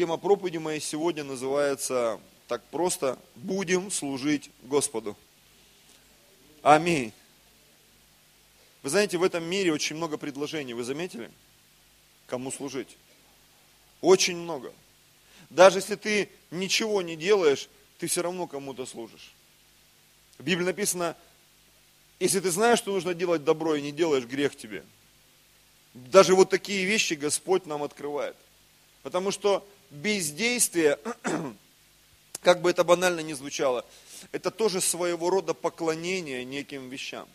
Тема проповеди моей сегодня называется так просто «Будем служить Господу». Аминь. Вы знаете, в этом мире очень много предложений, вы заметили? Кому служить? Очень много. Даже если ты ничего не делаешь, ты все равно кому-то служишь. В Библии написано, если ты знаешь, что нужно делать добро и не делаешь, грех тебе. Даже вот такие вещи Господь нам открывает. Потому что бездействие, как бы это банально ни звучало, это тоже своего рода поклонение неким вещам,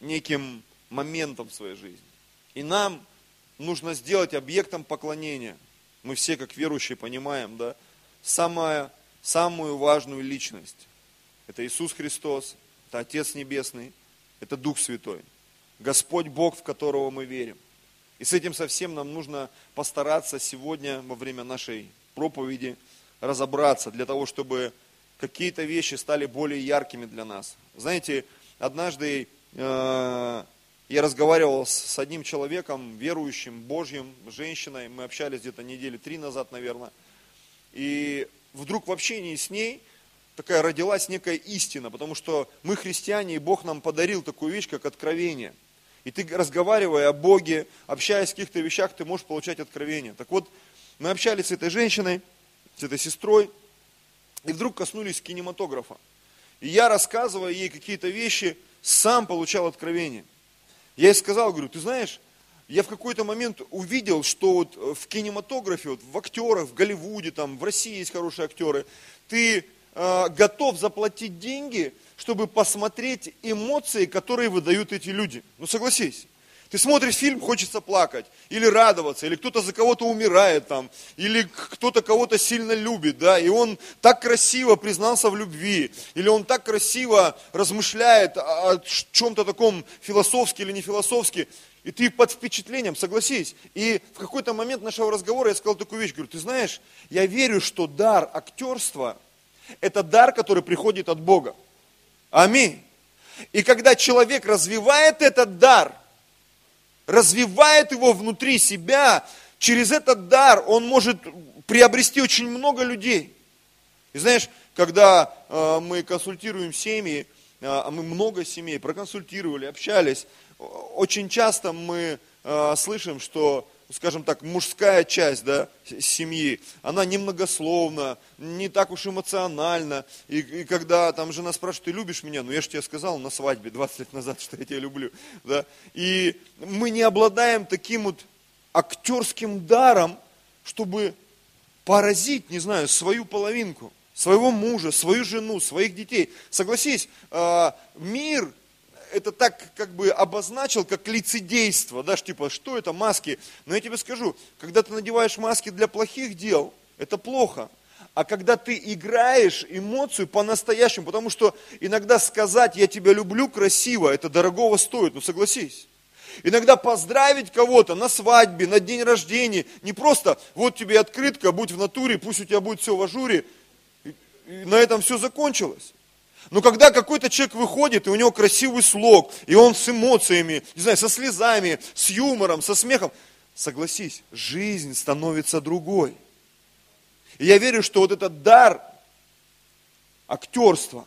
неким моментам в своей жизни. И нам нужно сделать объектом поклонения. Мы все, как верующие, понимаем, да, самая, самую важную личность. Это Иисус Христос, это Отец Небесный, это Дух Святой. Господь Бог, в которого мы верим. И с этим совсем нам нужно постараться сегодня во время нашей проповеди разобраться, для того, чтобы какие-то вещи стали более яркими для нас. Знаете, однажды э, я разговаривал с одним человеком, верующим, Божьим, женщиной, мы общались где-то недели три назад, наверное, и вдруг в общении с ней такая родилась некая истина, потому что мы христиане, и Бог нам подарил такую вещь, как откровение – и ты, разговаривая о Боге, общаясь о каких-то вещах, ты можешь получать откровение. Так вот, мы общались с этой женщиной, с этой сестрой, и вдруг коснулись кинематографа. И я, рассказывая ей какие-то вещи, сам получал откровение. Я ей сказал, говорю, ты знаешь, я в какой-то момент увидел, что вот в кинематографе, вот в актерах, в Голливуде, там, в России есть хорошие актеры, ты э, готов заплатить деньги, чтобы посмотреть эмоции, которые выдают эти люди. Ну согласись. Ты смотришь фильм, хочется плакать, или радоваться, или кто-то за кого-то умирает там, или кто-то кого-то сильно любит, да, и он так красиво признался в любви, или он так красиво размышляет о чем-то таком философски или не философски, и ты под впечатлением, согласись. И в какой-то момент нашего разговора я сказал такую вещь, говорю, ты знаешь, я верю, что дар актерства – это дар, который приходит от Бога. Аминь. И когда человек развивает этот дар, развивает его внутри себя, через этот дар он может приобрести очень много людей. И знаешь, когда э, мы консультируем семьи, э, мы много семей проконсультировали, общались, очень часто мы э, слышим, что скажем так, мужская часть да, семьи, она немногословна, не так уж эмоциональна. И, и когда там жена спрашивает, ты любишь меня? Ну я же тебе сказал на свадьбе 20 лет назад, что я тебя люблю. Да? И мы не обладаем таким вот актерским даром, чтобы поразить, не знаю, свою половинку, своего мужа, свою жену, своих детей. Согласись, а, мир это так как бы обозначил, как лицедейство, да, типа, что это маски? Но я тебе скажу, когда ты надеваешь маски для плохих дел, это плохо. А когда ты играешь эмоцию по-настоящему, потому что иногда сказать «я тебя люблю» красиво, это дорогого стоит, ну согласись. Иногда поздравить кого-то на свадьбе, на день рождения, не просто вот тебе открытка, будь в натуре, пусть у тебя будет все в ажуре, и на этом все закончилось. Но когда какой-то человек выходит, и у него красивый слог, и он с эмоциями, не знаю, со слезами, с юмором, со смехом, согласись, жизнь становится другой. И я верю, что вот этот дар актерства,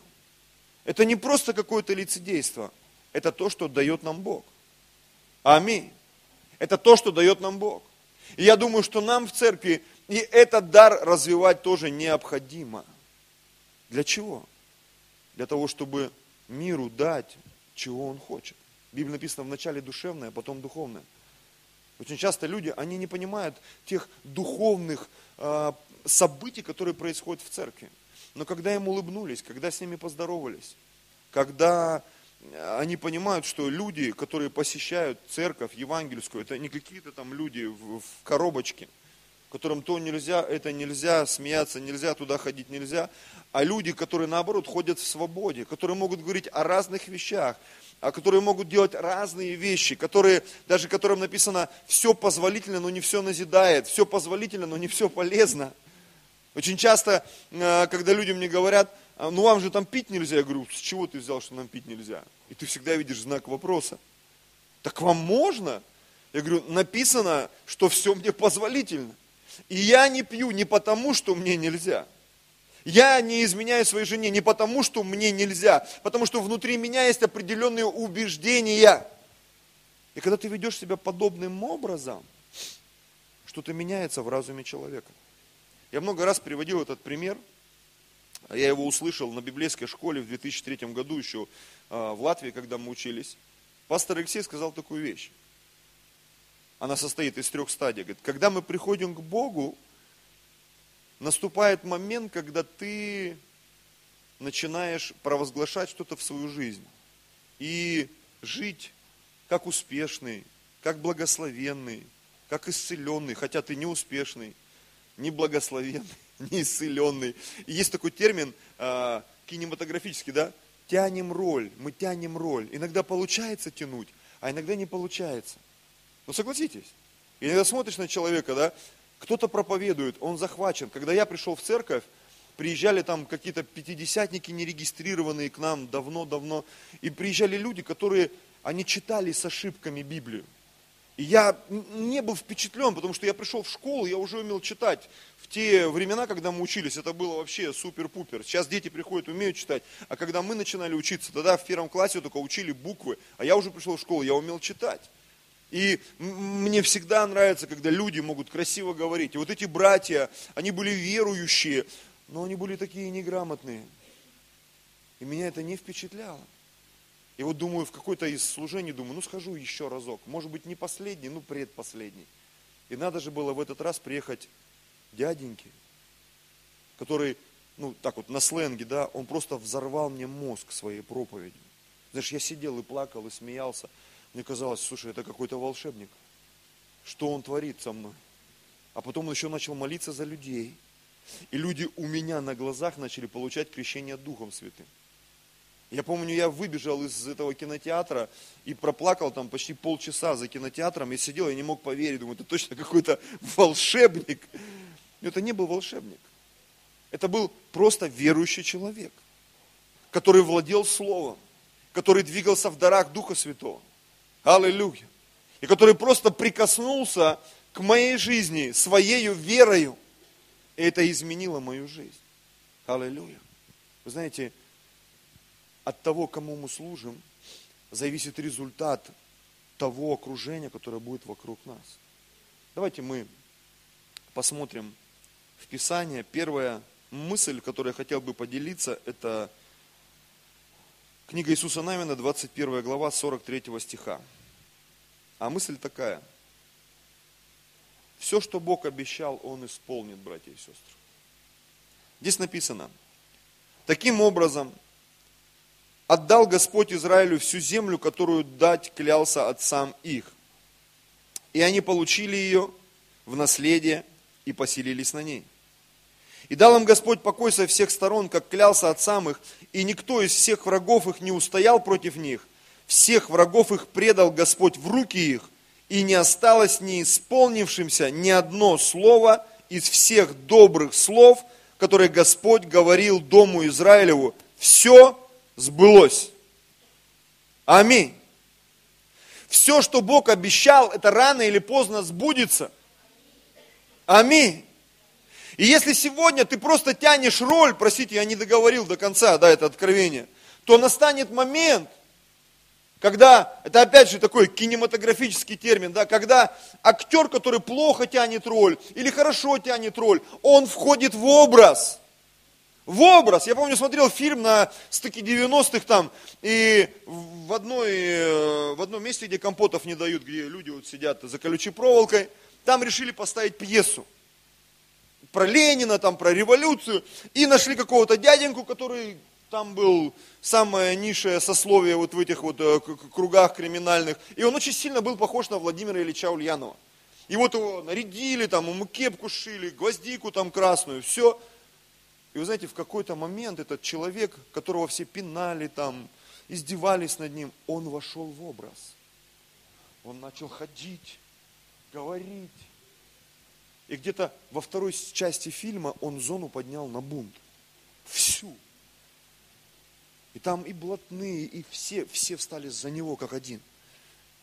это не просто какое-то лицедейство, это то, что дает нам Бог. Аминь. Это то, что дает нам Бог. И я думаю, что нам в церкви и этот дар развивать тоже необходимо. Для чего? Для того, чтобы миру дать, чего он хочет. В Библии написано вначале душевное, а потом духовное. Очень часто люди, они не понимают тех духовных э, событий, которые происходят в церкви. Но когда им улыбнулись, когда с ними поздоровались, когда они понимают, что люди, которые посещают церковь евангельскую, это не какие-то там люди в, в коробочке – которым то нельзя, это нельзя, смеяться нельзя, туда ходить нельзя, а люди, которые наоборот ходят в свободе, которые могут говорить о разных вещах, а которые могут делать разные вещи, которые, даже которым написано, все позволительно, но не все назидает, все позволительно, но не все полезно. Очень часто, э, когда люди мне говорят, «А, ну вам же там пить нельзя, я говорю, с чего ты взял, что нам пить нельзя? И ты всегда видишь знак вопроса. Так вам можно? Я говорю, написано, что все мне позволительно. И я не пью не потому, что мне нельзя. Я не изменяю своей жене не потому, что мне нельзя, потому что внутри меня есть определенные убеждения. И когда ты ведешь себя подобным образом, что-то меняется в разуме человека. Я много раз приводил этот пример. Я его услышал на библейской школе в 2003 году еще а, в Латвии, когда мы учились. Пастор Алексей сказал такую вещь. Она состоит из трех стадий. Говорит, когда мы приходим к Богу, наступает момент, когда ты начинаешь провозглашать что-то в свою жизнь. И жить как успешный, как благословенный, как исцеленный, хотя ты не успешный, не благословенный, не исцеленный. И есть такой термин э, кинематографический, да? Тянем роль, мы тянем роль. Иногда получается тянуть, а иногда не получается. Ну согласитесь. Иногда смотришь на человека, да, кто-то проповедует, он захвачен. Когда я пришел в церковь, приезжали там какие-то пятидесятники нерегистрированные к нам давно-давно, и приезжали люди, которые, они читали с ошибками Библию. И я не был впечатлен, потому что я пришел в школу, я уже умел читать. В те времена, когда мы учились, это было вообще супер-пупер. Сейчас дети приходят, умеют читать. А когда мы начинали учиться, тогда в первом классе только учили буквы. А я уже пришел в школу, я умел читать. И мне всегда нравится, когда люди могут красиво говорить. И вот эти братья, они были верующие, но они были такие неграмотные. И меня это не впечатляло. И вот думаю, в какой-то из служений, думаю, ну схожу еще разок. Может быть, не последний, ну предпоследний. И надо же было в этот раз приехать дяденьке, который, ну так вот на сленге, да, он просто взорвал мне мозг своей проповедью. Знаешь, я сидел и плакал, и смеялся. Мне казалось, слушай, это какой-то волшебник. Что он творит со мной? А потом он еще начал молиться за людей. И люди у меня на глазах начали получать крещение Духом Святым. Я помню, я выбежал из этого кинотеатра и проплакал там почти полчаса за кинотеатром. Я сидел, я не мог поверить, думаю, это точно какой-то волшебник. Но это не был волшебник. Это был просто верующий человек, который владел Словом, который двигался в дарах Духа Святого. Аллилуйя. И который просто прикоснулся к моей жизни своей верою. И это изменило мою жизнь. Аллилуйя. Вы знаете, от того, кому мы служим, зависит результат того окружения, которое будет вокруг нас. Давайте мы посмотрим в Писание. Первая мысль, которой я хотел бы поделиться, это Книга Иисуса Навина, 21 глава, 43 стиха. А мысль такая. Все, что Бог обещал, Он исполнит, братья и сестры. Здесь написано, таким образом, отдал Господь Израилю всю землю, которую дать клялся отцам их. И они получили ее в наследие и поселились на ней. И дал им Господь покой со всех сторон, как клялся отцам их, и никто из всех врагов их не устоял против них. Всех врагов их предал Господь в руки их, и не осталось не исполнившимся ни одно слово из всех добрых слов, которые Господь говорил Дому Израилеву. Все сбылось. Аминь. Все, что Бог обещал, это рано или поздно сбудется. Аминь. И если сегодня ты просто тянешь роль, простите, я не договорил до конца, да, это откровение, то настанет момент, когда, это опять же такой кинематографический термин, да, когда актер, который плохо тянет роль или хорошо тянет роль, он входит в образ. В образ. Я помню, смотрел фильм на стыке 90-х там, и в, одной, э, в одном месте, где компотов не дают, где люди вот сидят за колючей проволокой, там решили поставить пьесу про Ленина, там, про революцию, и нашли какого-то дяденьку, который там был самое низшее сословие вот в этих вот э, кругах криминальных, и он очень сильно был похож на Владимира Ильича Ульянова. И вот его нарядили, там, ему кепку шили, гвоздику там красную, все. И вы знаете, в какой-то момент этот человек, которого все пинали там, издевались над ним, он вошел в образ. Он начал ходить, говорить, и где-то во второй части фильма он зону поднял на бунт. Всю. И там и блатные, и все, все встали за него как один.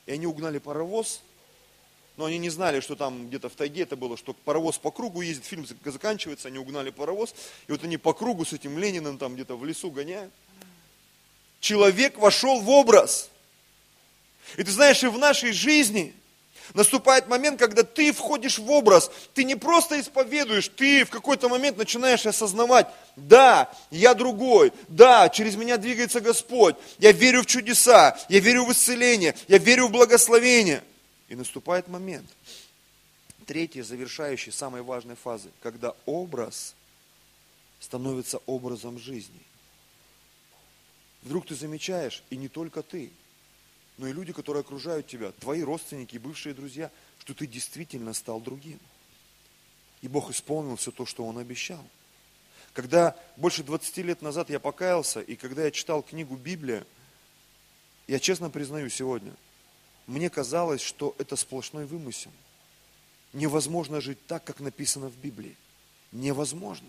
И они угнали паровоз, но они не знали, что там где-то в тайге это было, что паровоз по кругу ездит, фильм заканчивается, они угнали паровоз, и вот они по кругу с этим Лениным там где-то в лесу гоняют. Человек вошел в образ. И ты знаешь, и в нашей жизни наступает момент, когда ты входишь в образ, ты не просто исповедуешь, ты в какой-то момент начинаешь осознавать, да, я другой, да, через меня двигается Господь, я верю в чудеса, я верю в исцеление, я верю в благословение. И наступает момент, третья, завершающая, самой важной фазы, когда образ становится образом жизни. Вдруг ты замечаешь, и не только ты, но и люди, которые окружают тебя, твои родственники, бывшие друзья, что ты действительно стал другим. И Бог исполнил все то, что Он обещал. Когда больше 20 лет назад я покаялся, и когда я читал книгу Библия, я честно признаю сегодня, мне казалось, что это сплошной вымысел. Невозможно жить так, как написано в Библии. Невозможно.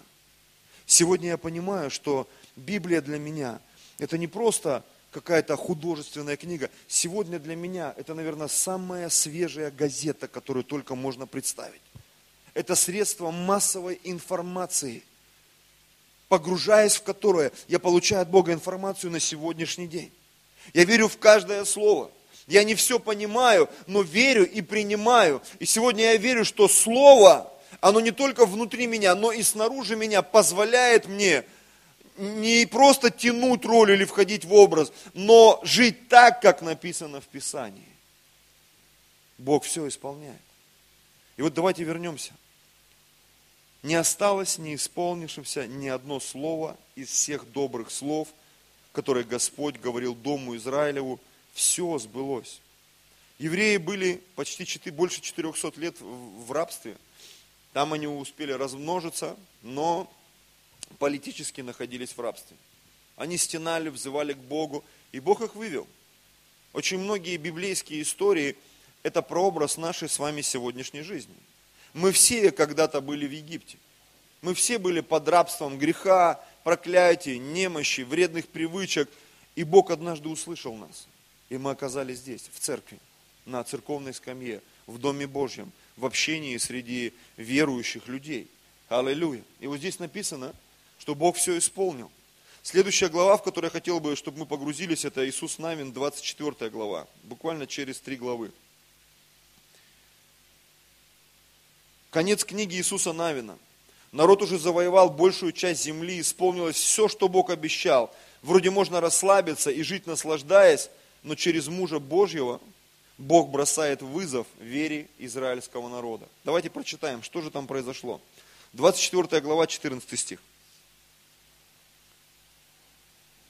Сегодня я понимаю, что Библия для меня – это не просто какая-то художественная книга. Сегодня для меня это, наверное, самая свежая газета, которую только можно представить. Это средство массовой информации, погружаясь в которое я получаю от Бога информацию на сегодняшний день. Я верю в каждое слово. Я не все понимаю, но верю и принимаю. И сегодня я верю, что Слово, оно не только внутри меня, но и снаружи меня позволяет мне не просто тянуть роль или входить в образ, но жить так, как написано в Писании. Бог все исполняет. И вот давайте вернемся. Не осталось не исполнившимся ни одно слово из всех добрых слов, которые Господь говорил Дому Израилеву, все сбылось. Евреи были почти 4, больше 400 лет в рабстве. Там они успели размножиться, но политически находились в рабстве. Они стенали, взывали к Богу, и Бог их вывел. Очень многие библейские истории – это прообраз нашей с вами сегодняшней жизни. Мы все когда-то были в Египте. Мы все были под рабством греха, проклятий, немощи, вредных привычек. И Бог однажды услышал нас. И мы оказались здесь, в церкви, на церковной скамье, в Доме Божьем, в общении среди верующих людей. Аллилуйя. И вот здесь написано – что Бог все исполнил. Следующая глава, в которой я хотел бы, чтобы мы погрузились, это Иисус Навин, 24 глава, буквально через три главы. Конец книги Иисуса Навина. Народ уже завоевал большую часть земли, исполнилось все, что Бог обещал. Вроде можно расслабиться и жить наслаждаясь, но через мужа Божьего Бог бросает вызов вере израильского народа. Давайте прочитаем, что же там произошло. 24 глава, 14 стих.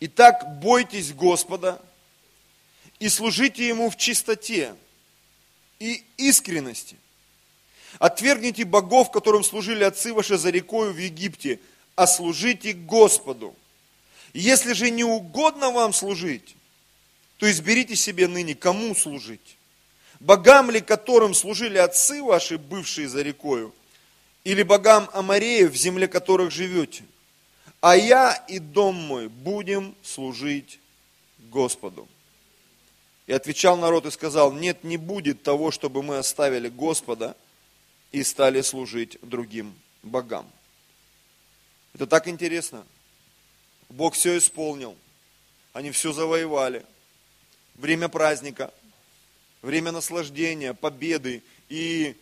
Итак, бойтесь Господа и служите Ему в чистоте и искренности. Отвергните богов, которым служили отцы ваши за рекою в Египте, а служите Господу. Если же не угодно вам служить, то изберите себе ныне, кому служить. Богам ли, которым служили отцы ваши, бывшие за рекою, или богам Амареев, в земле которых живете – а я и дом мой будем служить Господу. И отвечал народ и сказал, нет, не будет того, чтобы мы оставили Господа и стали служить другим богам. Это так интересно. Бог все исполнил. Они все завоевали. Время праздника, время наслаждения, победы. И,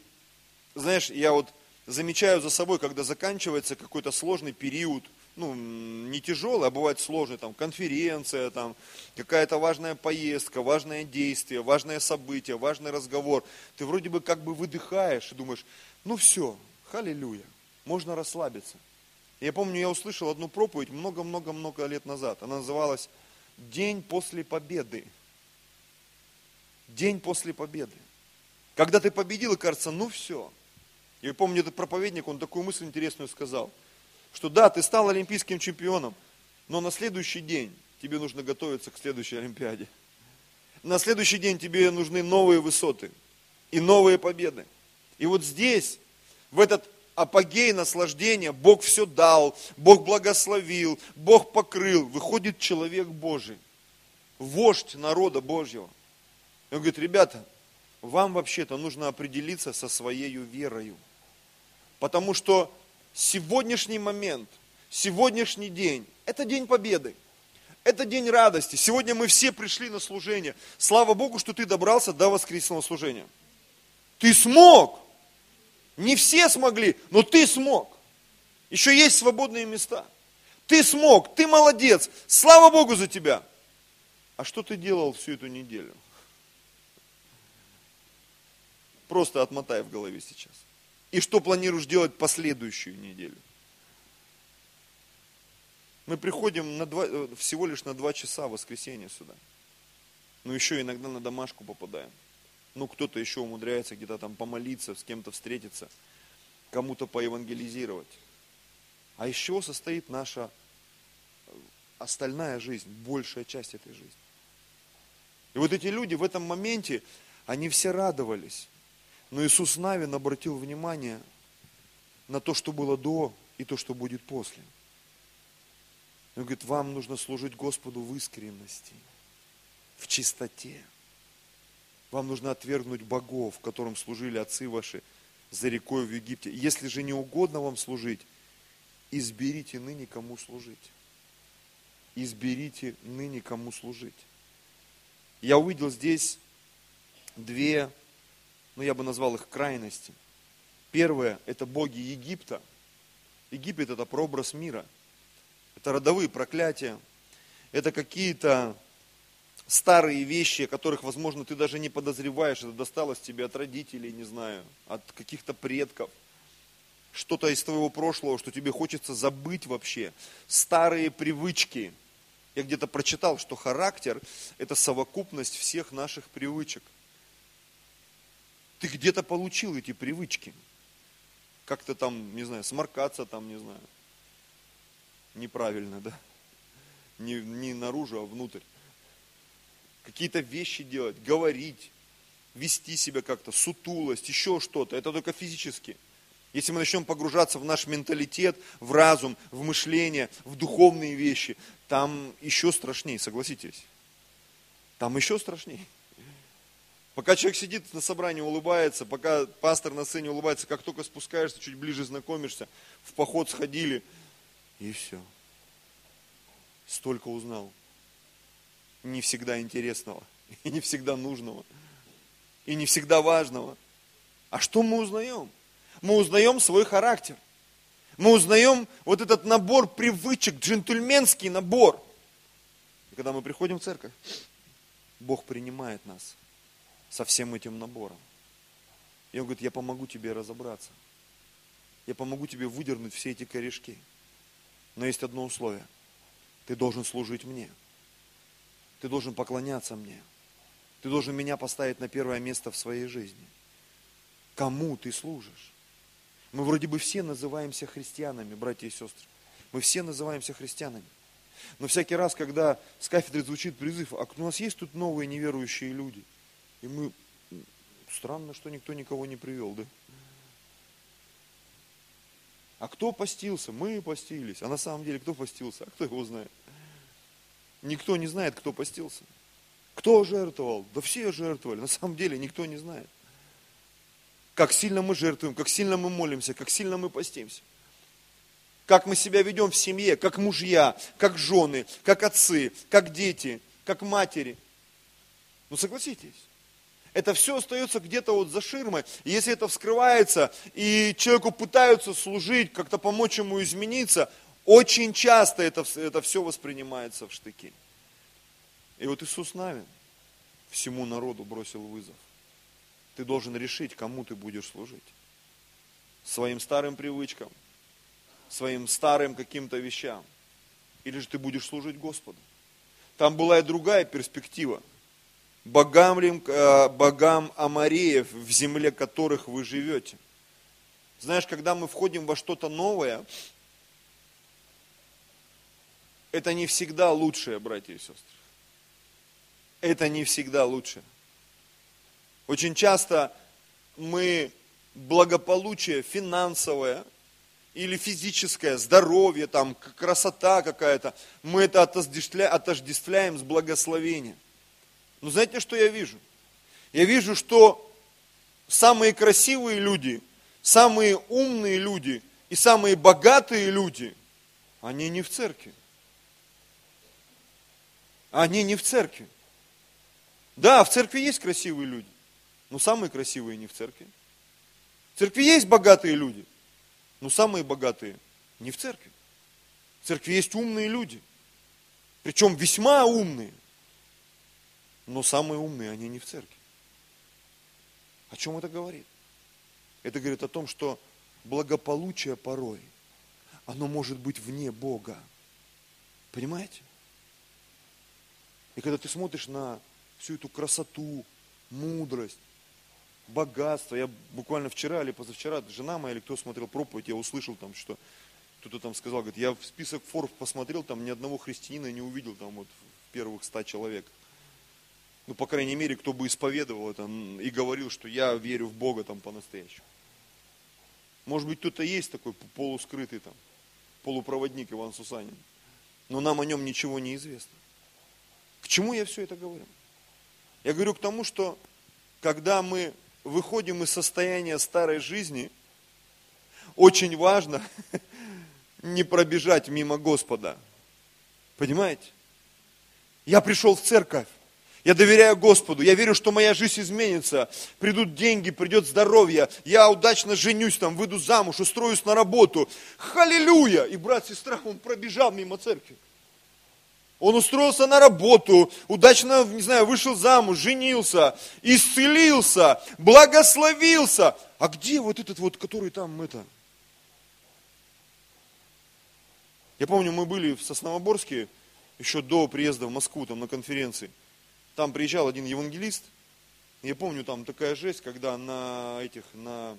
знаешь, я вот замечаю за собой, когда заканчивается какой-то сложный период – ну, не тяжелый, а бывает сложный, там, конференция, там, какая-то важная поездка, важное действие, важное событие, важный разговор. Ты вроде бы как бы выдыхаешь и думаешь, ну все, халилюя, можно расслабиться. Я помню, я услышал одну проповедь много-много-много лет назад. Она называлась «День после победы». День после победы. Когда ты победил, и кажется, ну все. Я помню, этот проповедник, он такую мысль интересную сказал – что да, ты стал олимпийским чемпионом, но на следующий день тебе нужно готовиться к следующей Олимпиаде. На следующий день тебе нужны новые высоты и новые победы. И вот здесь, в этот апогей наслаждения, Бог все дал, Бог благословил, Бог покрыл. Выходит человек Божий, вождь народа Божьего. И он говорит, ребята, вам вообще-то нужно определиться со своей верою. Потому что сегодняшний момент, сегодняшний день, это день победы. Это день радости. Сегодня мы все пришли на служение. Слава Богу, что ты добрался до воскресного служения. Ты смог. Не все смогли, но ты смог. Еще есть свободные места. Ты смог, ты молодец. Слава Богу за тебя. А что ты делал всю эту неделю? Просто отмотай в голове сейчас. И что планируешь делать последующую неделю? Мы приходим на два, э, всего лишь на два часа в воскресенье сюда. Но еще иногда на домашку попадаем. Ну, кто-то еще умудряется где-то там помолиться, с кем-то встретиться, кому-то поевангелизировать. А из чего состоит наша э, остальная жизнь, большая часть этой жизни? И вот эти люди в этом моменте, они все радовались. Но Иисус Навин обратил внимание на то, что было до и то, что будет после. Он говорит, вам нужно служить Господу в искренности, в чистоте. Вам нужно отвергнуть богов, которым служили отцы ваши за рекой в Египте. Если же не угодно вам служить, изберите ныне кому служить. Изберите ныне кому служить. Я увидел здесь две, ну я бы назвал их крайности. Первое – это боги Египта. Египет – это прообраз мира – это родовые проклятия, это какие-то старые вещи, о которых, возможно, ты даже не подозреваешь, это досталось тебе от родителей, не знаю, от каких-то предков, что-то из твоего прошлого, что тебе хочется забыть вообще, старые привычки. Я где-то прочитал, что характер – это совокупность всех наших привычек. Ты где-то получил эти привычки. Как-то там, не знаю, сморкаться там, не знаю, неправильно, да? Не, не наружу, а внутрь. Какие-то вещи делать, говорить, вести себя как-то, сутулость, еще что-то. Это только физически. Если мы начнем погружаться в наш менталитет, в разум, в мышление, в духовные вещи, там еще страшнее, согласитесь. Там еще страшнее. Пока человек сидит на собрании, улыбается, пока пастор на сцене улыбается, как только спускаешься, чуть ближе знакомишься, в поход сходили – и все. Столько узнал. Не всегда интересного, и не всегда нужного, и не всегда важного. А что мы узнаем? Мы узнаем свой характер. Мы узнаем вот этот набор привычек, джентльменский набор. И когда мы приходим в церковь, Бог принимает нас со всем этим набором. И Он говорит, я помогу тебе разобраться. Я помогу тебе выдернуть все эти корешки. Но есть одно условие. Ты должен служить мне. Ты должен поклоняться мне. Ты должен меня поставить на первое место в своей жизни. Кому ты служишь? Мы вроде бы все называемся христианами, братья и сестры. Мы все называемся христианами. Но всякий раз, когда с кафедры звучит призыв, а у нас есть тут новые неверующие люди? И мы, странно, что никто никого не привел, да? А кто постился? Мы постились. А на самом деле кто постился? А кто его знает? Никто не знает, кто постился. Кто жертвовал? Да все жертвовали. На самом деле никто не знает. Как сильно мы жертвуем, как сильно мы молимся, как сильно мы постимся. Как мы себя ведем в семье, как мужья, как жены, как отцы, как дети, как матери. Ну согласитесь. Это все остается где-то вот за ширмой. Если это вскрывается, и человеку пытаются служить, как-то помочь ему измениться, очень часто это, это все воспринимается в штыки. И вот Иисус Навин всему народу бросил вызов. Ты должен решить, кому ты будешь служить. Своим старым привычкам, своим старым каким-то вещам. Или же ты будешь служить Господу. Там была и другая перспектива – богам, э, богам Амареев, в земле которых вы живете. Знаешь, когда мы входим во что-то новое, это не всегда лучшее, братья и сестры. Это не всегда лучшее. Очень часто мы благополучие финансовое или физическое, здоровье, там, красота какая-то, мы это отождествляем с благословением. Но знаете, что я вижу? Я вижу, что самые красивые люди, самые умные люди и самые богатые люди, они не в церкви. Они не в церкви. Да, в церкви есть красивые люди, но самые красивые не в церкви. В церкви есть богатые люди, но самые богатые не в церкви. В церкви есть умные люди, причем весьма умные, но самые умные они не в церкви. О чем это говорит? Это говорит о том, что благополучие порой, оно может быть вне Бога. Понимаете? И когда ты смотришь на всю эту красоту, мудрость, богатство. Я буквально вчера или позавчера, жена моя или кто смотрел проповедь, я услышал там, что кто-то там сказал, говорит, я в список Forbes посмотрел, там ни одного христианина не увидел там вот в первых ста человек. Ну, по крайней мере, кто бы исповедовал это и говорил, что я верю в Бога там по-настоящему. Может быть, кто-то есть такой полускрытый там, полупроводник Иван Сусанин. Но нам о нем ничего не известно. К чему я все это говорю? Я говорю к тому, что когда мы выходим из состояния старой жизни, очень важно не пробежать мимо Господа. Понимаете? Я пришел в церковь. Я доверяю Господу, я верю, что моя жизнь изменится, придут деньги, придет здоровье, я удачно женюсь там, выйду замуж, устроюсь на работу. Халилюя! И брат, сестра, он пробежал мимо церкви. Он устроился на работу, удачно, не знаю, вышел замуж, женился, исцелился, благословился. А где вот этот вот, который там это? Я помню, мы были в Сосновоборске еще до приезда в Москву, там на конференции. Там приезжал один евангелист. Я помню, там такая жесть, когда на этих, на,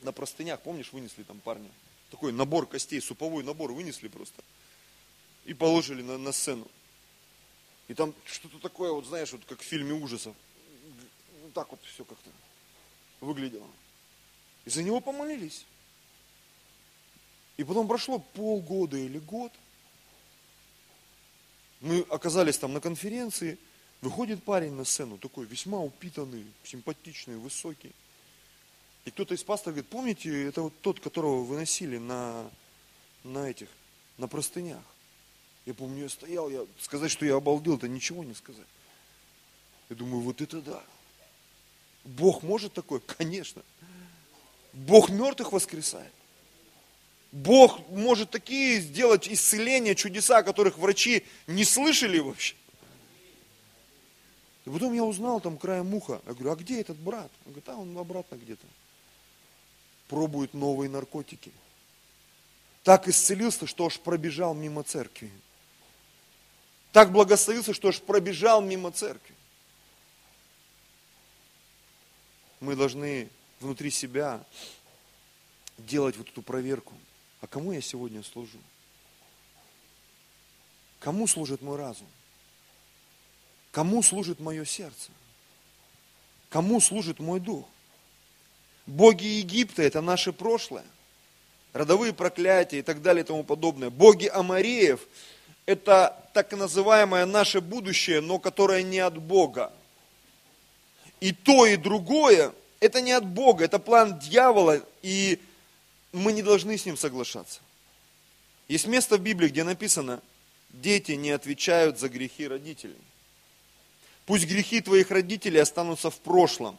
на простынях, помнишь, вынесли там парня? Такой набор костей, суповой набор вынесли просто и положили на, на сцену. И там что-то такое, вот знаешь, вот как в фильме ужасов. Вот так вот все как-то выглядело. И за него помолились. И потом прошло полгода или год. Мы оказались там на конференции. Выходит парень на сцену, такой весьма упитанный, симпатичный, высокий. И кто-то из пасторов говорит, помните, это вот тот, которого выносили на, на этих, на простынях. Я помню, я стоял, я, сказать, что я обалдел, это ничего не сказать. Я думаю, вот это да. Бог может такое? Конечно. Бог мертвых воскресает. Бог может такие сделать исцеления, чудеса, о которых врачи не слышали вообще. И потом я узнал там краем уха. Я говорю, а где этот брат? Он говорит, а он обратно где-то. Пробует новые наркотики. Так исцелился, что аж пробежал мимо церкви так благословился, что аж пробежал мимо церкви. Мы должны внутри себя делать вот эту проверку. А кому я сегодня служу? Кому служит мой разум? Кому служит мое сердце? Кому служит мой дух? Боги Египта – это наше прошлое. Родовые проклятия и так далее и тому подобное. Боги Амареев это так называемое наше будущее, но которое не от Бога. И то, и другое, это не от Бога, это план дьявола, и мы не должны с ним соглашаться. Есть место в Библии, где написано, дети не отвечают за грехи родителей. Пусть грехи твоих родителей останутся в прошлом,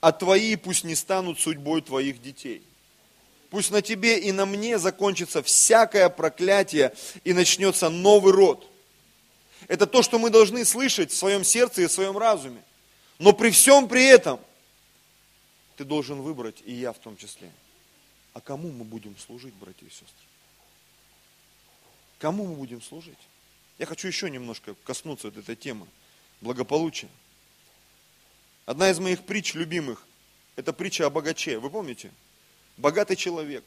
а твои пусть не станут судьбой твоих детей. Пусть на тебе и на мне закончится всякое проклятие и начнется новый род. Это то, что мы должны слышать в своем сердце и в своем разуме. Но при всем при этом ты должен выбрать, и я в том числе, а кому мы будем служить, братья и сестры? Кому мы будем служить? Я хочу еще немножко коснуться вот этой темы благополучия. Одна из моих притч любимых, это притча о богаче. Вы помните? богатый человек,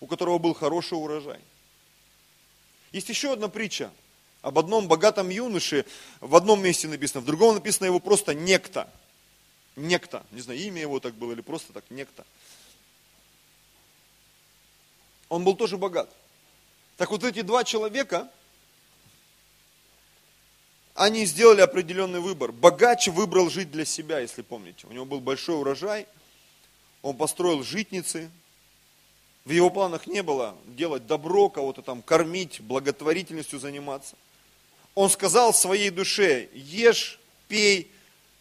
у которого был хороший урожай. Есть еще одна притча об одном богатом юноше, в одном месте написано, в другом написано его просто некто. Некто, не знаю, имя его так было или просто так, некто. Он был тоже богат. Так вот эти два человека, они сделали определенный выбор. Богач выбрал жить для себя, если помните. У него был большой урожай, он построил житницы. В его планах не было делать добро, кого-то там кормить, благотворительностью заниматься. Он сказал своей душе, ешь, пей,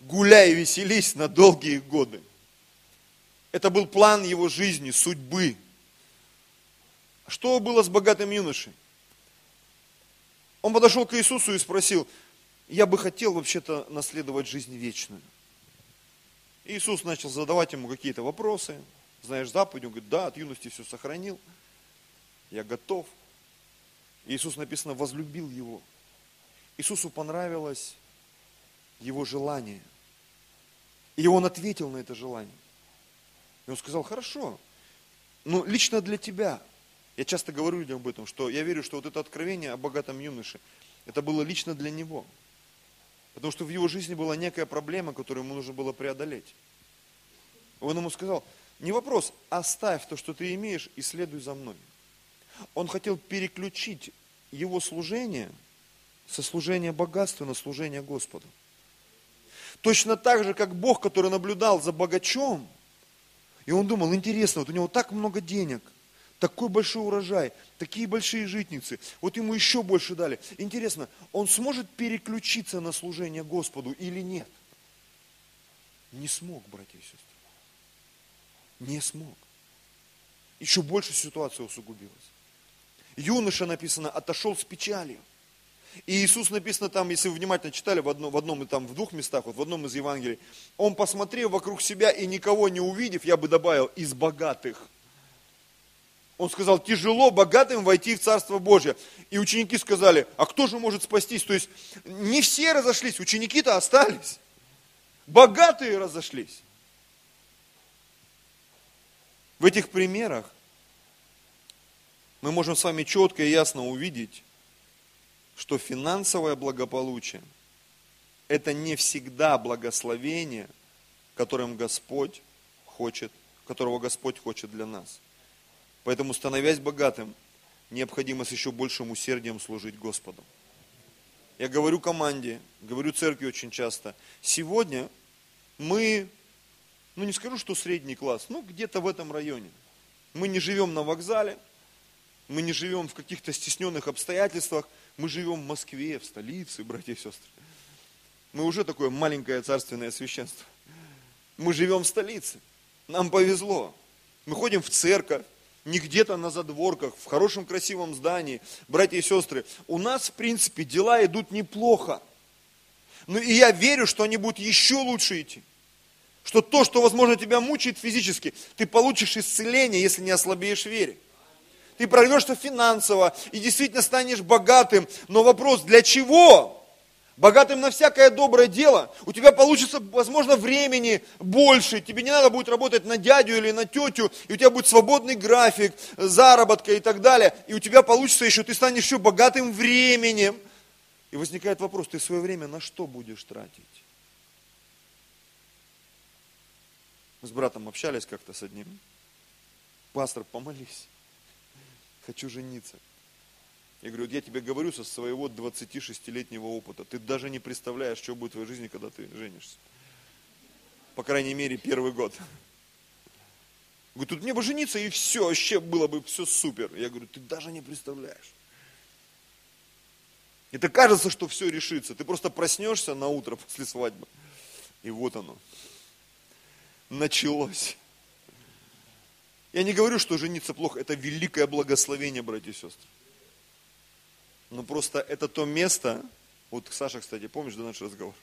гуляй веселись на долгие годы. Это был план его жизни, судьбы. Что было с богатым юношей? Он подошел к Иисусу и спросил, я бы хотел вообще-то наследовать жизнь вечную. Иисус начал задавать ему какие-то вопросы. Знаешь заповедь? Он говорит, да, от юности все сохранил. Я готов. Иисус написано, возлюбил его. Иисусу понравилось его желание. И он ответил на это желание. И он сказал, хорошо, ну лично для тебя. Я часто говорю людям об этом, что я верю, что вот это откровение о богатом юноше, это было лично для него. Потому что в его жизни была некая проблема, которую ему нужно было преодолеть. Он ему сказал, не вопрос, оставь то, что ты имеешь, и следуй за мной. Он хотел переключить его служение со служения богатства на служение Господу. Точно так же, как Бог, который наблюдал за богачом, и он думал, интересно, вот у него так много денег, такой большой урожай, такие большие житницы, вот ему еще больше дали. Интересно, он сможет переключиться на служение Господу или нет? Не смог, братья и сестры. Не смог. Еще больше ситуация усугубилась. Юноша, написано, отошел с печалью. И Иисус написано там, если вы внимательно читали в одном, в одном там, в двух местах, вот в одном из Евангелий, он посмотрел вокруг себя и никого не увидев, я бы добавил, из богатых. Он сказал, тяжело богатым войти в Царство Божье. И ученики сказали, а кто же может спастись? То есть не все разошлись, ученики-то остались. Богатые разошлись. В этих примерах мы можем с вами четко и ясно увидеть, что финансовое благополучие – это не всегда благословение, которым Господь хочет, которого Господь хочет для нас. Поэтому, становясь богатым, необходимо с еще большим усердием служить Господу. Я говорю команде, говорю церкви очень часто, сегодня мы, ну не скажу, что средний класс, ну где-то в этом районе. Мы не живем на вокзале, мы не живем в каких-то стесненных обстоятельствах, мы живем в Москве, в столице, братья и сестры. Мы уже такое маленькое царственное священство. Мы живем в столице. Нам повезло. Мы ходим в церковь, не где-то на задворках, в хорошем красивом здании. Братья и сестры, у нас, в принципе, дела идут неплохо. Ну и я верю, что они будут еще лучше идти. Что то, что, возможно, тебя мучает физически, ты получишь исцеление, если не ослабеешь вере ты прорвешься финансово и действительно станешь богатым. Но вопрос, для чего? Богатым на всякое доброе дело. У тебя получится, возможно, времени больше. Тебе не надо будет работать на дядю или на тетю. И у тебя будет свободный график, заработка и так далее. И у тебя получится еще, ты станешь еще богатым временем. И возникает вопрос, ты свое время на что будешь тратить? Мы с братом общались как-то с одним. Пастор, помолись хочу жениться. Я говорю, вот я тебе говорю со своего 26-летнего опыта. Ты даже не представляешь, что будет в твоей жизни, когда ты женишься. По крайней мере, первый год. Говорю, тут мне бы жениться, и все, вообще было бы все супер. Я говорю, ты даже не представляешь. Это кажется, что все решится. Ты просто проснешься на утро после свадьбы. И вот оно. Началось. Я не говорю, что жениться плохо, это великое благословение, братья и сестры. Но просто это то место, вот Саша, кстати, помнишь, да, наш разговор?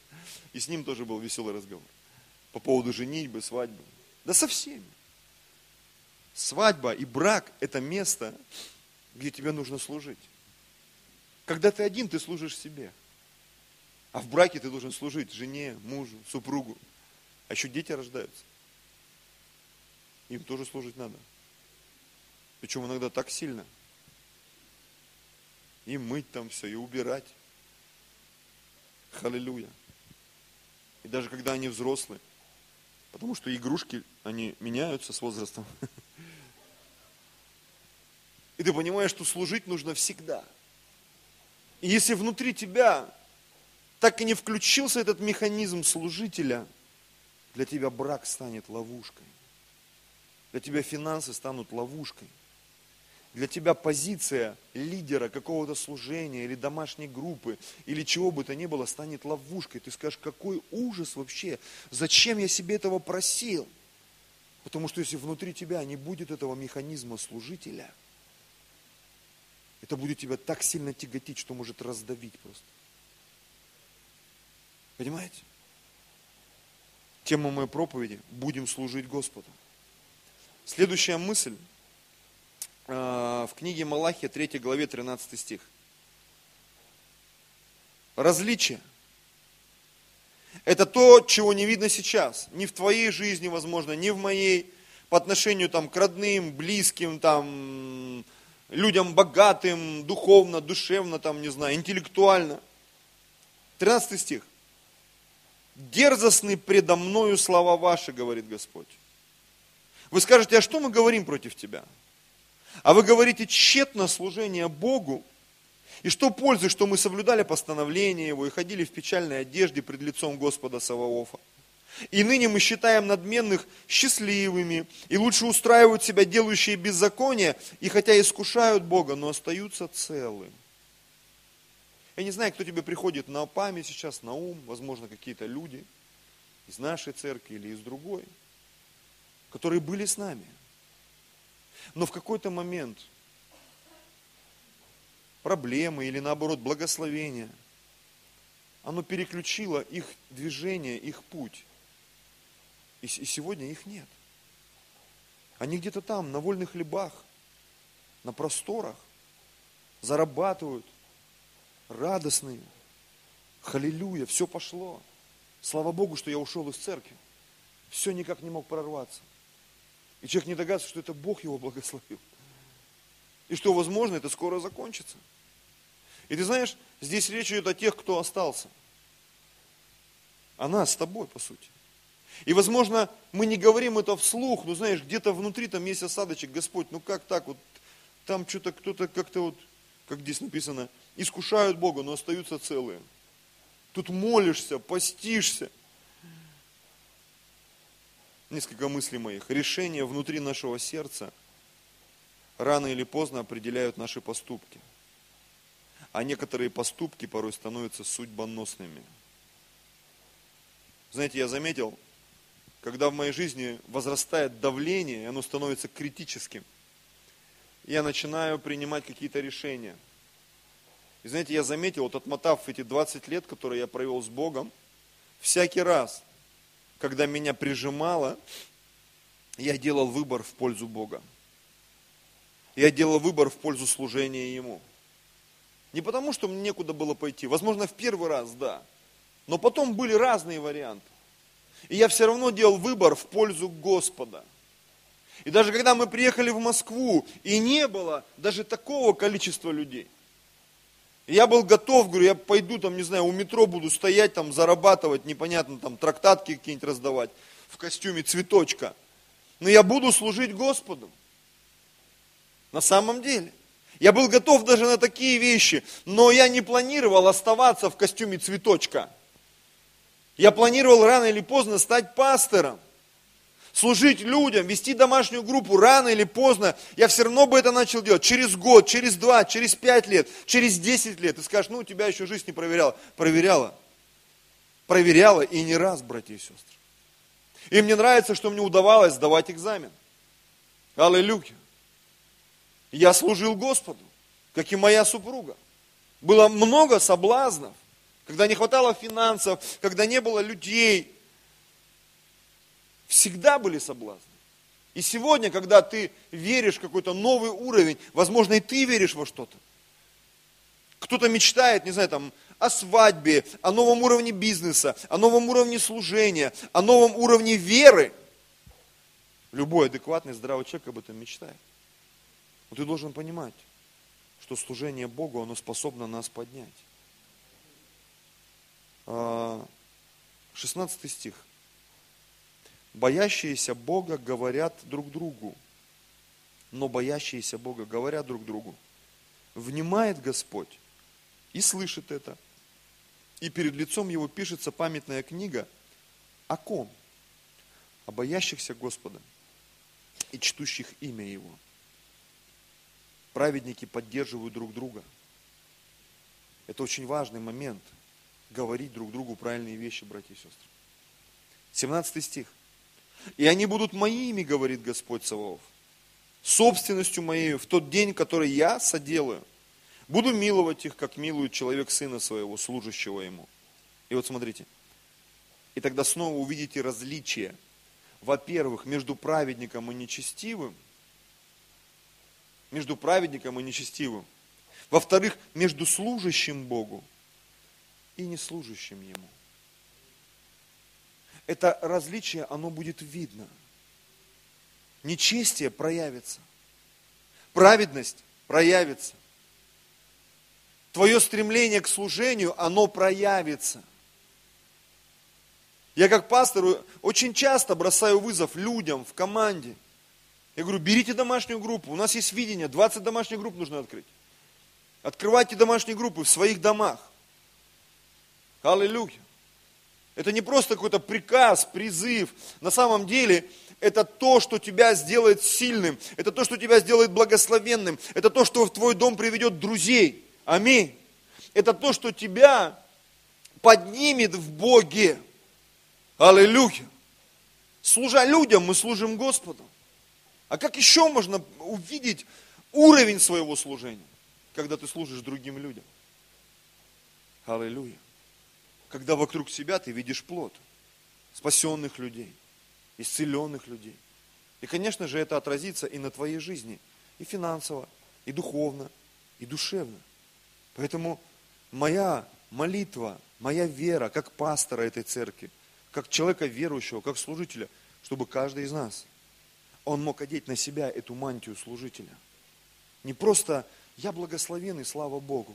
И с ним тоже был веселый разговор. По поводу женитьбы, свадьбы. Да со всеми. Свадьба и брак – это место, где тебе нужно служить. Когда ты один, ты служишь себе. А в браке ты должен служить жене, мужу, супругу. А еще дети рождаются. Им тоже служить надо. Причем иногда так сильно. И мыть там все, и убирать. Халилюя. И даже когда они взрослые. Потому что игрушки, они меняются с возрастом. И ты понимаешь, что служить нужно всегда. И если внутри тебя так и не включился этот механизм служителя, для тебя брак станет ловушкой. Для тебя финансы станут ловушкой. Для тебя позиция лидера какого-то служения или домашней группы, или чего бы то ни было, станет ловушкой. Ты скажешь, какой ужас вообще, зачем я себе этого просил? Потому что если внутри тебя не будет этого механизма служителя, это будет тебя так сильно тяготить, что может раздавить просто. Понимаете? Тема моей проповеди – будем служить Господу. Следующая мысль в книге Малахия, 3 главе, 13 стих. Различие. Это то, чего не видно сейчас. Ни в твоей жизни, возможно, ни в моей, по отношению там, к родным, близким, там, людям богатым, духовно, душевно, там, не знаю, интеллектуально. 13 стих. Дерзостны предо мною слова ваши, говорит Господь. Вы скажете, а что мы говорим против тебя? А вы говорите тщетно служение Богу, и что пользы, что мы соблюдали постановление Его и ходили в печальной одежде пред лицом Господа Саваофа? И ныне мы считаем надменных счастливыми, и лучше устраивают себя делающие беззаконие, и хотя искушают Бога, но остаются целы. Я не знаю, кто тебе приходит на память сейчас, на ум, возможно, какие-то люди из нашей церкви или из другой, которые были с нами. Но в какой-то момент проблемы или наоборот благословение, оно переключило их движение, их путь. И, сегодня их нет. Они где-то там, на вольных хлебах, на просторах, зарабатывают, радостные. Халилюя, все пошло. Слава Богу, что я ушел из церкви. Все никак не мог прорваться. И человек не догадывается, что это Бог его благословил. И что, возможно, это скоро закончится. И ты знаешь, здесь речь идет о тех, кто остался. О нас с тобой, по сути. И, возможно, мы не говорим это вслух, но знаешь, где-то внутри там есть осадочек, Господь, ну как так вот, там что-то кто-то как-то вот, как здесь написано, искушают Бога, но остаются целые. Тут молишься, постишься. Несколько мыслей моих. Решения внутри нашего сердца рано или поздно определяют наши поступки. А некоторые поступки порой становятся судьбоносными. Знаете, я заметил, когда в моей жизни возрастает давление, и оно становится критическим, я начинаю принимать какие-то решения. И знаете, я заметил, вот отмотав эти 20 лет, которые я провел с Богом, всякий раз, когда меня прижимало, я делал выбор в пользу Бога. Я делал выбор в пользу служения Ему. Не потому, что мне некуда было пойти. Возможно, в первый раз, да. Но потом были разные варианты. И я все равно делал выбор в пользу Господа. И даже когда мы приехали в Москву, и не было даже такого количества людей, я был готов, говорю, я пойду там, не знаю, у метро буду стоять, там, зарабатывать, непонятно, там, трактатки какие-нибудь раздавать в костюме цветочка. Но я буду служить Господу. На самом деле. Я был готов даже на такие вещи, но я не планировал оставаться в костюме цветочка. Я планировал рано или поздно стать пастором, служить людям, вести домашнюю группу рано или поздно. Я все равно бы это начал делать через год, через два, через пять лет, через десять лет. Ты скажешь, ну, тебя еще жизнь не проверяла. Проверяла. Проверяла и не раз, братья и сестры. И мне нравится, что мне удавалось сдавать экзамен. Аллилуйя. Я служил Господу, как и моя супруга. Было много соблазнов когда не хватало финансов, когда не было людей. Всегда были соблазны. И сегодня, когда ты веришь в какой-то новый уровень, возможно, и ты веришь во что-то. Кто-то мечтает, не знаю, там, о свадьбе, о новом уровне бизнеса, о новом уровне служения, о новом уровне веры. Любой адекватный, здравый человек об этом мечтает. Но ты должен понимать, что служение Богу, оно способно нас поднять. 16 стих. Боящиеся Бога говорят друг другу, но боящиеся Бога говорят друг другу. Внимает Господь и слышит это, и перед лицом его пишется памятная книга о ком? О боящихся Господа и чтущих имя Его. Праведники поддерживают друг друга. Это очень важный момент. Говорить друг другу правильные вещи, братья и сестры. 17 стих. И они будут моими, говорит Господь Саваоф, собственностью моей в тот день, который я соделаю. Буду миловать их, как милует человек сына своего, служащего ему. И вот смотрите. И тогда снова увидите различие. Во-первых, между праведником и нечестивым. Между праведником и нечестивым. Во-вторых, между служащим Богу и неслужащим Ему это различие, оно будет видно. Нечестие проявится. Праведность проявится. Твое стремление к служению, оно проявится. Я как пастор очень часто бросаю вызов людям в команде. Я говорю, берите домашнюю группу, у нас есть видение, 20 домашних групп нужно открыть. Открывайте домашние группы в своих домах. Аллилуйя. Это не просто какой-то приказ, призыв. На самом деле, это то, что тебя сделает сильным. Это то, что тебя сделает благословенным. Это то, что в твой дом приведет друзей. Аминь. Это то, что тебя поднимет в Боге. Аллилуйя. Служа людям, мы служим Господу. А как еще можно увидеть уровень своего служения, когда ты служишь другим людям? Аллилуйя когда вокруг себя ты видишь плод спасенных людей, исцеленных людей. И, конечно же, это отразится и на твоей жизни, и финансово, и духовно, и душевно. Поэтому моя молитва, моя вера, как пастора этой церкви, как человека верующего, как служителя, чтобы каждый из нас, он мог одеть на себя эту мантию служителя. Не просто я благословен и слава Богу.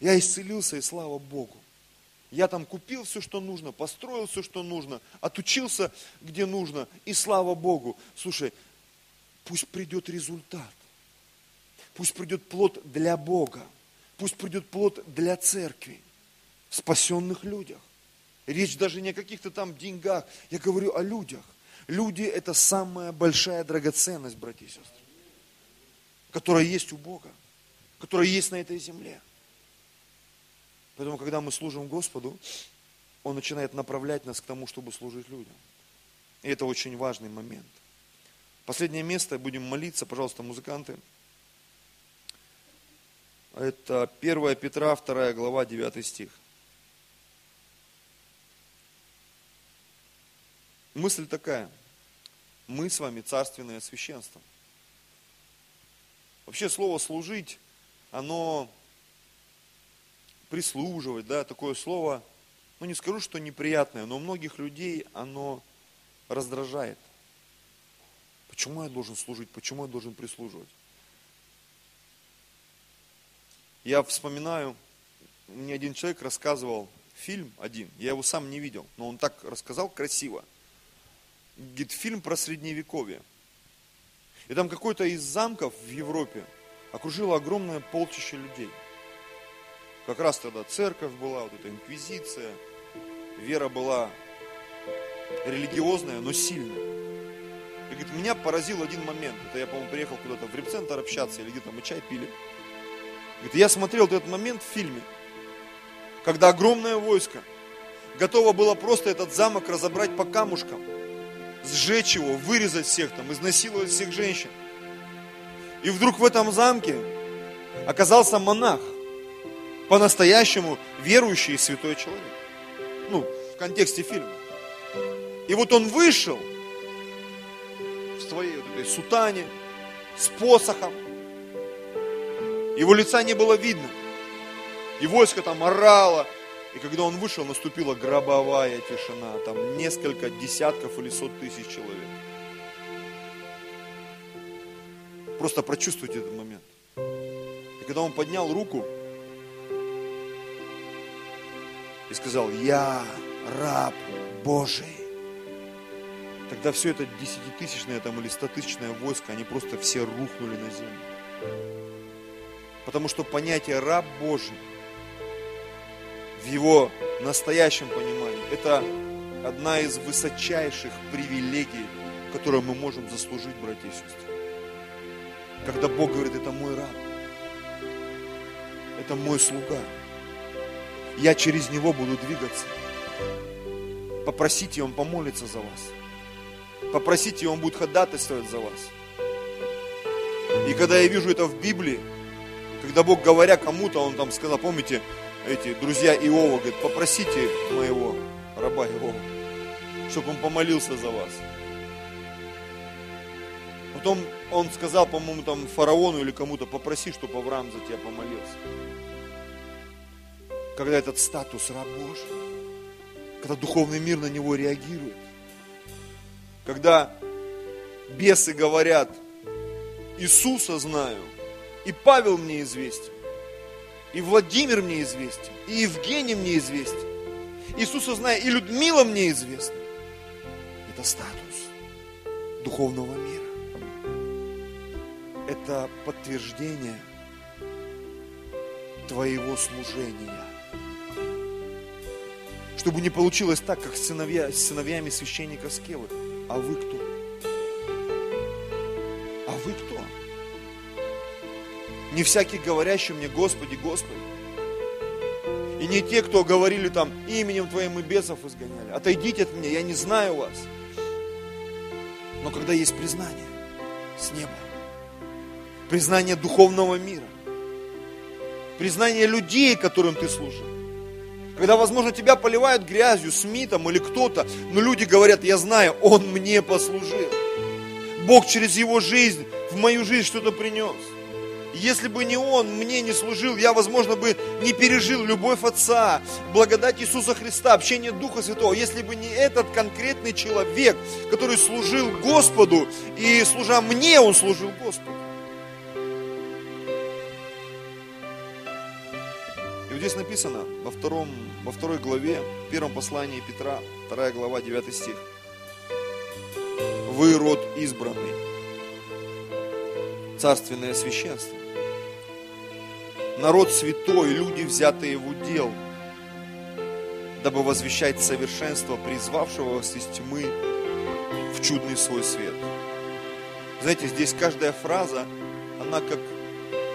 Я исцелился и слава Богу. Я там купил все, что нужно, построил все, что нужно, отучился, где нужно, и слава Богу. Слушай, пусть придет результат. Пусть придет плод для Бога. Пусть придет плод для церкви. В спасенных людях. Речь даже не о каких-то там деньгах. Я говорю о людях. Люди – это самая большая драгоценность, братья и сестры, которая есть у Бога, которая есть на этой земле. Поэтому, когда мы служим Господу, Он начинает направлять нас к тому, чтобы служить людям. И это очень важный момент. Последнее место, будем молиться, пожалуйста, музыканты. Это 1 Петра, 2 глава, 9 стих. Мысль такая. Мы с вами царственное священство. Вообще слово служить, оно прислуживать, да, такое слово, ну не скажу, что неприятное, но у многих людей оно раздражает. Почему я должен служить? Почему я должен прислуживать? Я вспоминаю, мне один человек рассказывал фильм один, я его сам не видел, но он так рассказал красиво. Говорит, фильм про средневековье. И там какой-то из замков в Европе окружило огромное полчище людей – как раз тогда церковь была, вот эта инквизиция, вера была религиозная, но сильная. И говорит, меня поразил один момент. Это я, по-моему, приехал куда-то в репцентр общаться, или где-то мы чай пили. Говорит, я смотрел этот момент в фильме, когда огромное войско готово было просто этот замок разобрать по камушкам, сжечь его, вырезать всех там, изнасиловать всех женщин. И вдруг в этом замке оказался монах – по-настоящему верующий и святой человек. Ну, в контексте фильма. И вот он вышел в своей вот этой сутане, с посохом. Его лица не было видно. И войско там орало. И когда он вышел, наступила гробовая тишина. Там несколько десятков или сот тысяч человек. Просто прочувствуйте этот момент. И когда он поднял руку, и сказал, я раб Божий. Тогда все это десятитысячное там, или стотысячное войско, они просто все рухнули на землю. Потому что понятие раб Божий в его настоящем понимании, это одна из высочайших привилегий, которые мы можем заслужить, братья и сестры. Когда Бог говорит, это мой раб, это мой слуга. Я через него буду двигаться. Попросите, он помолится за вас. Попросите, он будет ходатайствовать за вас. И когда я вижу это в Библии, когда Бог, говоря кому-то, Он там сказал, помните, эти друзья Иова, говорит, попросите моего раба Иова, чтобы он помолился за вас. Потом он сказал, по-моему, там фараону или кому-то, попроси, чтобы Авраам за тебя помолился. Когда этот статус раб Божий, когда духовный мир на него реагирует, когда бесы говорят, Иисуса знаю, и Павел мне известен, и Владимир мне известен, и Евгений мне известен, Иисуса знаю, и Людмила мне известна. Это статус духовного мира. Это подтверждение твоего служения. Чтобы не получилось так, как с, сыновья, с сыновьями священника Скевы. А вы кто? А вы кто? Не всякий говорящий мне, Господи, Господи. И не те, кто говорили там, именем Твоим и бесов изгоняли. Отойдите от меня, я не знаю вас. Но когда есть признание с неба, признание духовного мира, признание людей, которым ты служил, когда, возможно, тебя поливают грязью, СМИ там или кто-то, но люди говорят, я знаю, он мне послужил. Бог через его жизнь в мою жизнь что-то принес. Если бы не Он мне не служил, я, возможно, бы не пережил любовь Отца, благодать Иисуса Христа, общение Духа Святого. Если бы не этот конкретный человек, который служил Господу, и служа мне, он служил Господу. Вот здесь написано во, втором, во второй главе, первом послании Петра, вторая глава, 9 стих. Вы род избранный, царственное священство, народ святой, люди, взятые в удел, дабы возвещать совершенство призвавшего вас из тьмы в чудный свой свет. Знаете, здесь каждая фраза, она как,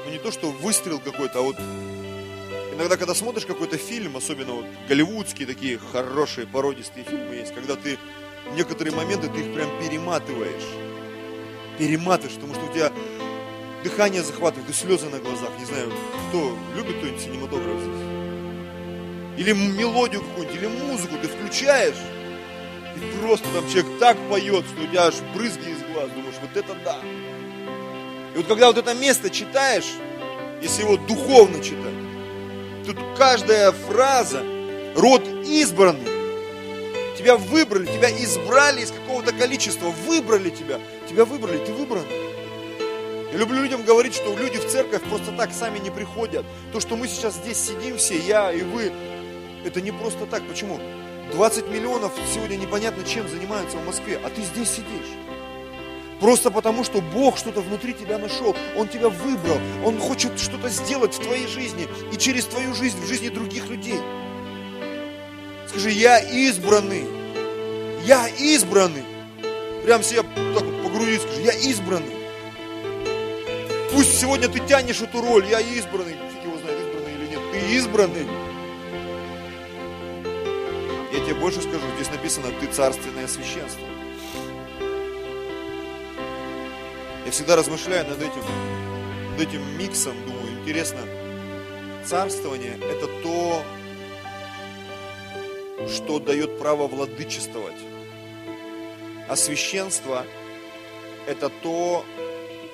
ну не то что выстрел какой-то, а вот иногда, когда смотришь какой-то фильм, особенно вот голливудские такие хорошие пародистые фильмы есть, когда ты некоторые моменты ты их прям перематываешь. Перематываешь, потому что у тебя дыхание захватывает и слезы на глазах. Не знаю, кто любит кто-нибудь синематограф? Или мелодию какую-нибудь, или музыку ты включаешь, и просто там человек так поет, что у тебя аж брызги из глаз, думаешь, вот это да. И вот когда вот это место читаешь, если его духовно читать, тут каждая фраза, род избранный, тебя выбрали, тебя избрали из какого-то количества, выбрали тебя, тебя выбрали, ты выбран. Я люблю людям говорить, что люди в церковь просто так сами не приходят. То, что мы сейчас здесь сидим все, я и вы, это не просто так. Почему? 20 миллионов сегодня непонятно чем занимаются в Москве, а ты здесь сидишь. Просто потому, что Бог что-то внутри тебя нашел. Он тебя выбрал. Он хочет что-то сделать в твоей жизни и через твою жизнь, в жизни других людей. Скажи, я избранный. Я избранный. Прям себе так вот по груди скажи, я избранный. Пусть сегодня ты тянешь эту роль, я избранный, фиг его знает, избранный или нет, ты избранный. Я тебе больше скажу, здесь написано, ты царственное священство. Всегда размышляю над этим, над этим миксом, думаю, интересно, царствование – это то, что дает право владычествовать. А священство – это то,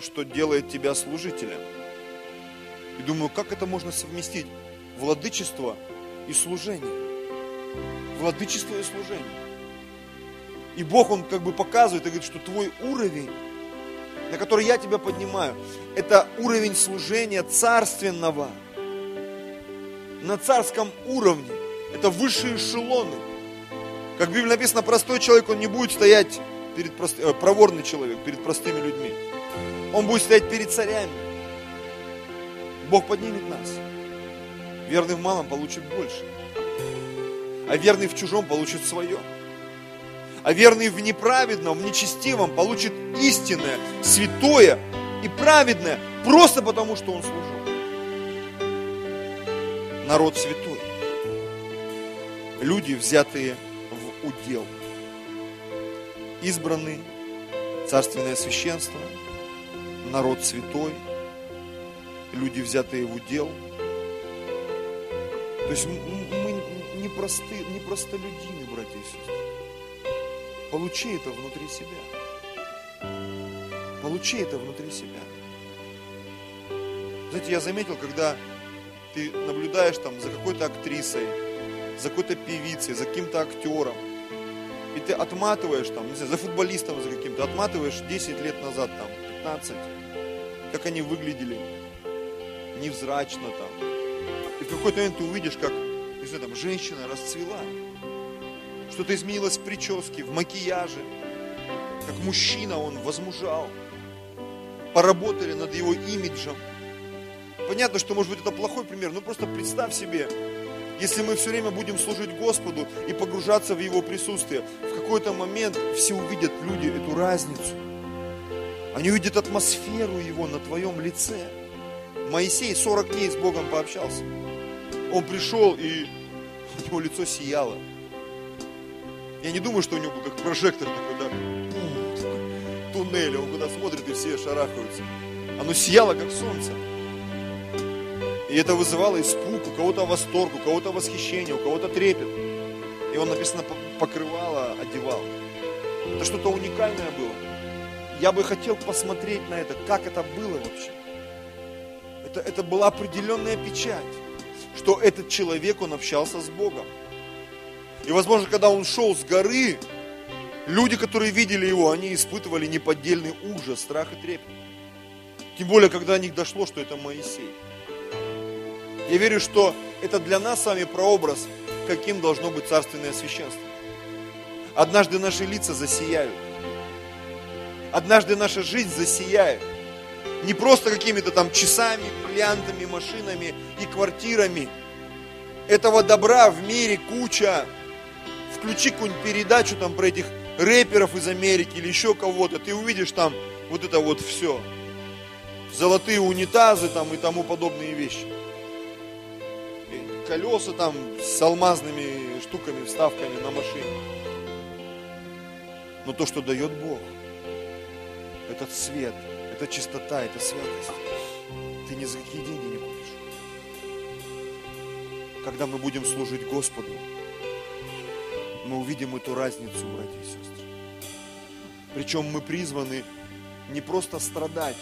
что делает тебя служителем. И думаю, как это можно совместить? Владычество и служение. Владычество и служение. И Бог, Он как бы показывает и говорит, что твой уровень, на который я тебя поднимаю, это уровень служения царственного. На царском уровне. Это высшие эшелоны. Как в Библии написано, простой человек, он не будет стоять перед прост... э, проворный человек перед простыми людьми. Он будет стоять перед царями. Бог поднимет нас. Верный в малом получит больше. а верный в чужом получит свое. А верный в неправедном, в нечестивом получит истинное, святое и праведное, просто потому, что он служил. Народ святой. Люди, взятые в удел. Избранный, царственное священство, народ святой, люди, взятые в удел. То есть мы не, просты, не простолюдины, братья и сестры. Получи это внутри себя. Получи это внутри себя. Знаете, я заметил, когда ты наблюдаешь там за какой-то актрисой, за какой-то певицей, за каким-то актером, и ты отматываешь там, не знаю, за футболистом за каким-то, отматываешь 10 лет назад, там, 15, как они выглядели, невзрачно там. И в какой-то момент ты увидишь, как, не знаю, там, женщина расцвела, что-то изменилось в прическе, в макияже. Как мужчина он возмужал. Поработали над его имиджем. Понятно, что может быть это плохой пример, но просто представь себе, если мы все время будем служить Господу и погружаться в Его присутствие, в какой-то момент все увидят люди эту разницу. Они увидят атмосферу Его на твоем лице. Моисей 40 дней с Богом пообщался. Он пришел, и у него лицо сияло. Я не думаю, что у него был как прожектор такой, да, туннель, он куда смотрит, и все шарахаются. Оно сияло, как солнце. И это вызывало испуг, у кого-то восторг, у кого-то восхищение, у кого-то трепет. И он, написано, покрывало, одевал. Это что-то уникальное было. Я бы хотел посмотреть на это, как это было вообще. Это, это была определенная печать, что этот человек, он общался с Богом. И, возможно, когда он шел с горы, люди, которые видели его, они испытывали неподдельный ужас, страх и трепет. Тем более, когда до них дошло, что это Моисей. Я верю, что это для нас с вами прообраз, каким должно быть царственное священство. Однажды наши лица засияют. Однажды наша жизнь засияет. Не просто какими-то там часами, бриллиантами, машинами и квартирами. Этого добра в мире куча включи какую-нибудь передачу там про этих рэперов из Америки или еще кого-то, ты увидишь там вот это вот все. Золотые унитазы там и тому подобные вещи. И колеса там с алмазными штуками, вставками на машине. Но то, что дает Бог, этот свет, это чистота, это святость, ты ни за какие деньги не купишь. Когда мы будем служить Господу, мы увидим эту разницу, братья и сестры. Причем мы призваны не просто страдать,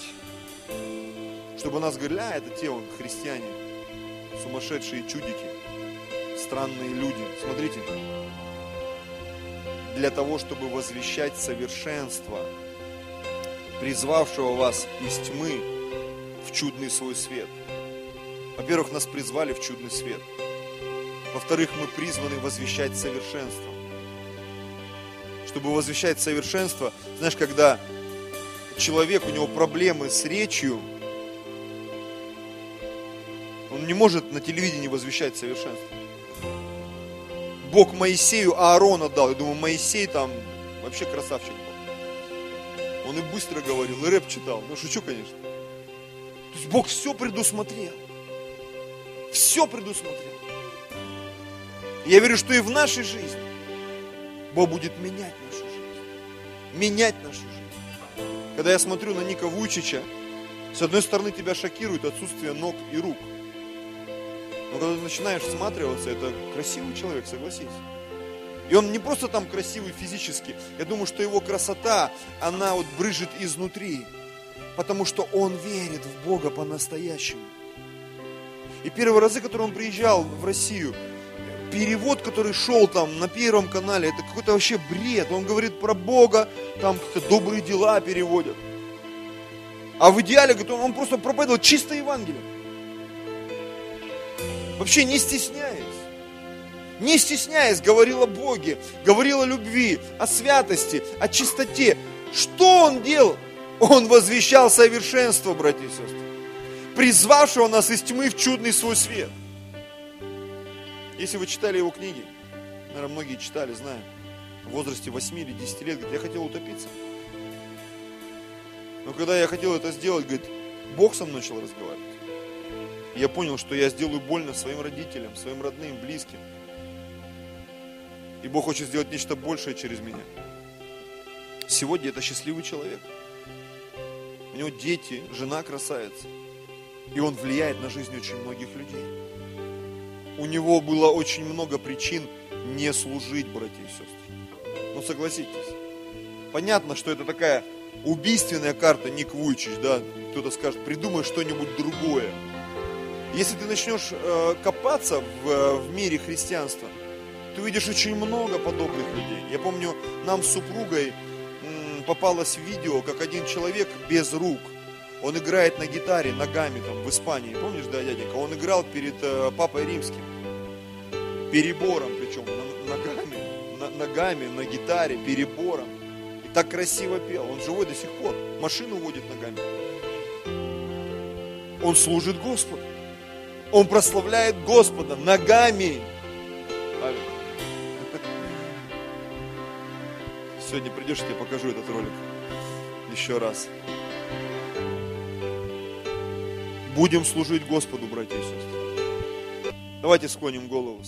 чтобы нас говорили, а это те, он, христиане, сумасшедшие чудики, странные люди. Смотрите, для того, чтобы возвещать совершенство, призвавшего вас из тьмы в чудный свой свет. Во-первых, нас призвали в чудный свет. Во-вторых, мы призваны возвещать совершенство чтобы возвещать совершенство. Знаешь, когда человек, у него проблемы с речью, он не может на телевидении возвещать совершенство. Бог Моисею Аарона дал. Я думаю, Моисей там вообще красавчик был. Он и быстро говорил, и рэп читал. Ну, шучу, конечно. То есть Бог все предусмотрел. Все предусмотрел. Я верю, что и в нашей жизни Бог будет менять жизнь. Менять нашу жизнь. Когда я смотрю на Ника Вуйчича, с одной стороны тебя шокирует отсутствие ног и рук. Но когда ты начинаешь всматриваться, это красивый человек, согласись. И он не просто там красивый физически. Я думаю, что его красота, она вот брыжет изнутри. Потому что он верит в Бога по-настоящему. И первые разы, которые он приезжал в Россию, перевод, который шел там на Первом канале, это какой-то вообще бред. Он говорит про Бога, там какие-то добрые дела переводят. А в идеале, говорит, он, он просто проповедовал чисто Евангелие. Вообще не стесняясь. Не стесняясь, говорил о Боге, говорил о любви, о святости, о чистоте. Что он делал? Он возвещал совершенство, братья и сестры, призвавшего нас из тьмы в чудный свой свет – если вы читали его книги, наверное, многие читали, знают, в возрасте 8 или 10 лет, говорит, я хотел утопиться. Но когда я хотел это сделать, говорит, Бог со мной начал разговаривать. я понял, что я сделаю больно своим родителям, своим родным, близким. И Бог хочет сделать нечто большее через меня. Сегодня это счастливый человек. У него дети, жена красавица. И он влияет на жизнь очень многих людей. У него было очень много причин не служить, братья и сестры. Ну согласитесь. Понятно, что это такая убийственная карта Ник Вуйчич, да, кто-то скажет, придумай что-нибудь другое. Если ты начнешь э, копаться в, э, в мире христианства, ты увидишь очень много подобных людей. Я помню, нам с супругой м, попалось видео, как один человек без рук, он играет на гитаре ногами там в Испании, помнишь, да, дяденька? Он играл перед э, Папой Римским, перебором причем, ногами, на, ногами на гитаре, перебором так красиво пел. Он живой до сих пор. Машину водит ногами. Он служит Господу. Он прославляет Господа ногами. Сегодня придешь, я тебе покажу этот ролик еще раз. Будем служить Господу, братья и сестры. Давайте склоним голову.